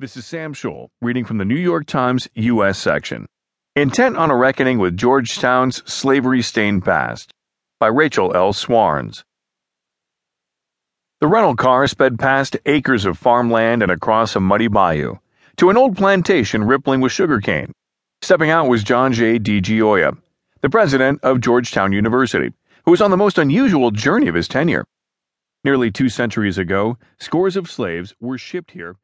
This is Sam Scholl reading from the New York Times U.S. section. Intent on a Reckoning with Georgetown's Slavery Stained Past by Rachel L. Swarns. The rental car sped past acres of farmland and across a muddy bayou to an old plantation rippling with sugarcane. Stepping out was John J. DeGioia, the president of Georgetown University, who was on the most unusual journey of his tenure. Nearly two centuries ago, scores of slaves were shipped here